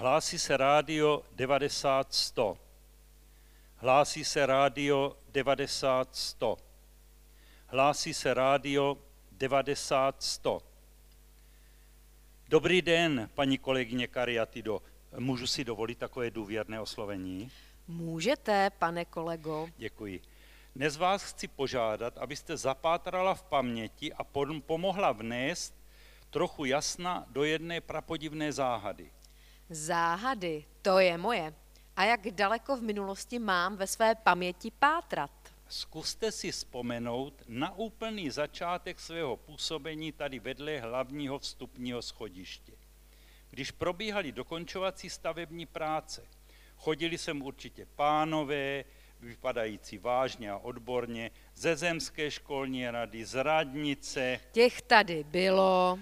Hlásí se rádio 90 100. Hlásí se rádio 90 100. Hlásí se rádio 90 100. Dobrý den, paní kolegyně Kariatido. Můžu si dovolit takové důvěrné oslovení? Můžete, pane kolego. Děkuji. Dnes vás chci požádat, abyste zapátrala v paměti a pomohla vnést trochu jasna do jedné prapodivné záhady. Záhady, to je moje. A jak daleko v minulosti mám ve své paměti pátrat? Zkuste si vzpomenout na úplný začátek svého působení tady vedle hlavního vstupního schodiště. Když probíhaly dokončovací stavební práce, chodili sem určitě pánové, vypadající vážně a odborně, ze zemské školní rady, z radnice. Těch tady bylo.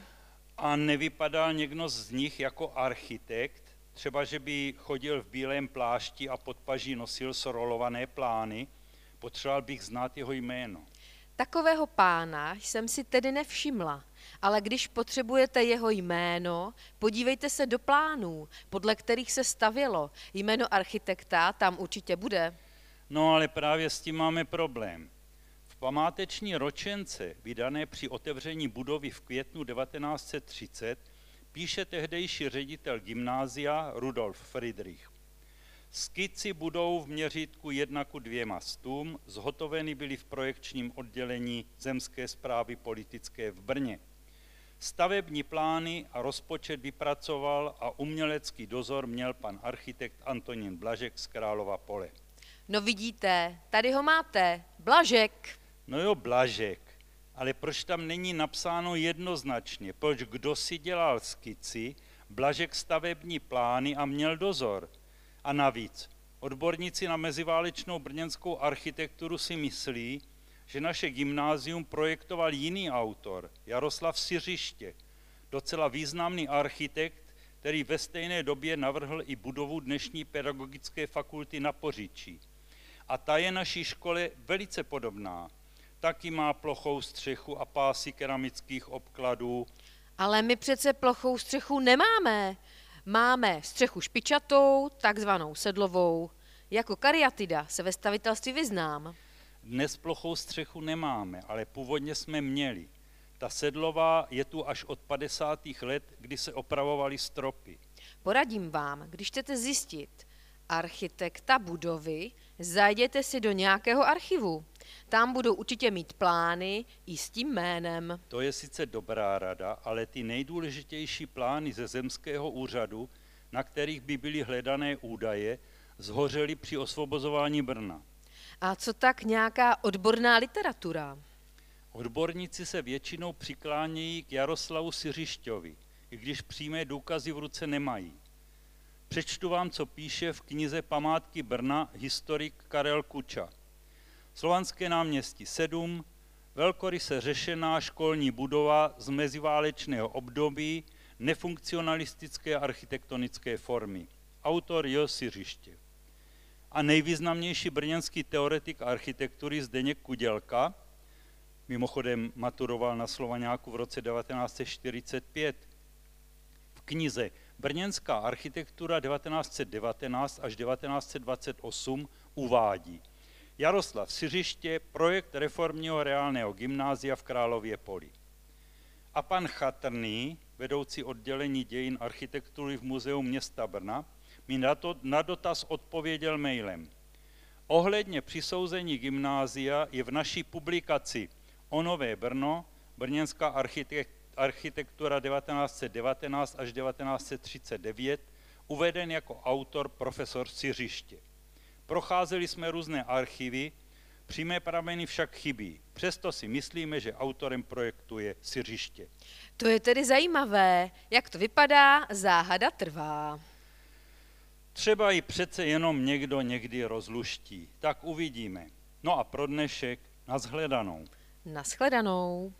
A nevypadal někdo z nich jako architekt, třeba že by chodil v bílém plášti a pod paží nosil sorolované plány, potřeboval bych znát jeho jméno. Takového pána jsem si tedy nevšimla, ale když potřebujete jeho jméno, podívejte se do plánů, podle kterých se stavělo. Jméno architekta tam určitě bude. No ale právě s tím máme problém. Památeční ročence, vydané při otevření budovy v květnu 1930, píše tehdejší ředitel gymnázia Rudolf Friedrich. Skici budou v měřítku 1 ku 2 stům, zhotoveny byly v projekčním oddělení Zemské zprávy politické v Brně. Stavební plány a rozpočet vypracoval a umělecký dozor měl pan architekt Antonín Blažek z Králova pole. No vidíte, tady ho máte, Blažek. No jo, Blažek, ale proč tam není napsáno jednoznačně, proč kdo si dělal skici, Blažek stavební plány a měl dozor. A navíc, odborníci na meziválečnou brněnskou architekturu si myslí, že naše gymnázium projektoval jiný autor, Jaroslav Siřiště, docela významný architekt, který ve stejné době navrhl i budovu dnešní pedagogické fakulty na Poříčí. A ta je naší škole velice podobná. Taky má plochou střechu a pásy keramických obkladů. Ale my přece plochou střechu nemáme. Máme střechu špičatou, takzvanou sedlovou. Jako kariatida se ve stavitelství vyznám. Dnes plochou střechu nemáme, ale původně jsme měli. Ta sedlová je tu až od 50. let, kdy se opravovaly stropy. Poradím vám, když chcete zjistit architekta budovy, zajděte si do nějakého archivu. Tam budou určitě mít plány i s tím jménem. To je sice dobrá rada, ale ty nejdůležitější plány ze zemského úřadu, na kterých by byly hledané údaje, zhořely při osvobozování Brna. A co tak nějaká odborná literatura? Odborníci se většinou přiklánějí k Jaroslavu Siřišťovi, i když přímé důkazy v ruce nemají. Přečtu vám, co píše v knize Památky Brna historik Karel Kuča. Slovanské náměstí 7, velkoryse řešená školní budova z meziválečného období nefunkcionalistické architektonické formy. Autor Jo Siřiště. A nejvýznamnější brněnský teoretik architektury Zdeněk Kudělka, mimochodem maturoval na Slovanáku v roce 1945, v knize Brněnská architektura 1919 až 1928 uvádí Jaroslav Siřiště, projekt reformního reálného gymnázia v Králově poli. A pan Chatrný, vedoucí oddělení dějin architektury v Muzeu města Brna, mi na, to, na dotaz odpověděl mailem. Ohledně přisouzení gymnázia je v naší publikaci O Nové Brno, Brněnská architekt, architektura 1919 až 1939 uveden jako autor profesor Siřiště. Procházeli jsme různé archivy, přímé prameny však chybí. Přesto si myslíme, že autorem projektu je Siřiště. To je tedy zajímavé. Jak to vypadá, záhada trvá. Třeba i přece jenom někdo někdy rozluští. Tak uvidíme. No a pro dnešek, nashledanou. Nashledanou.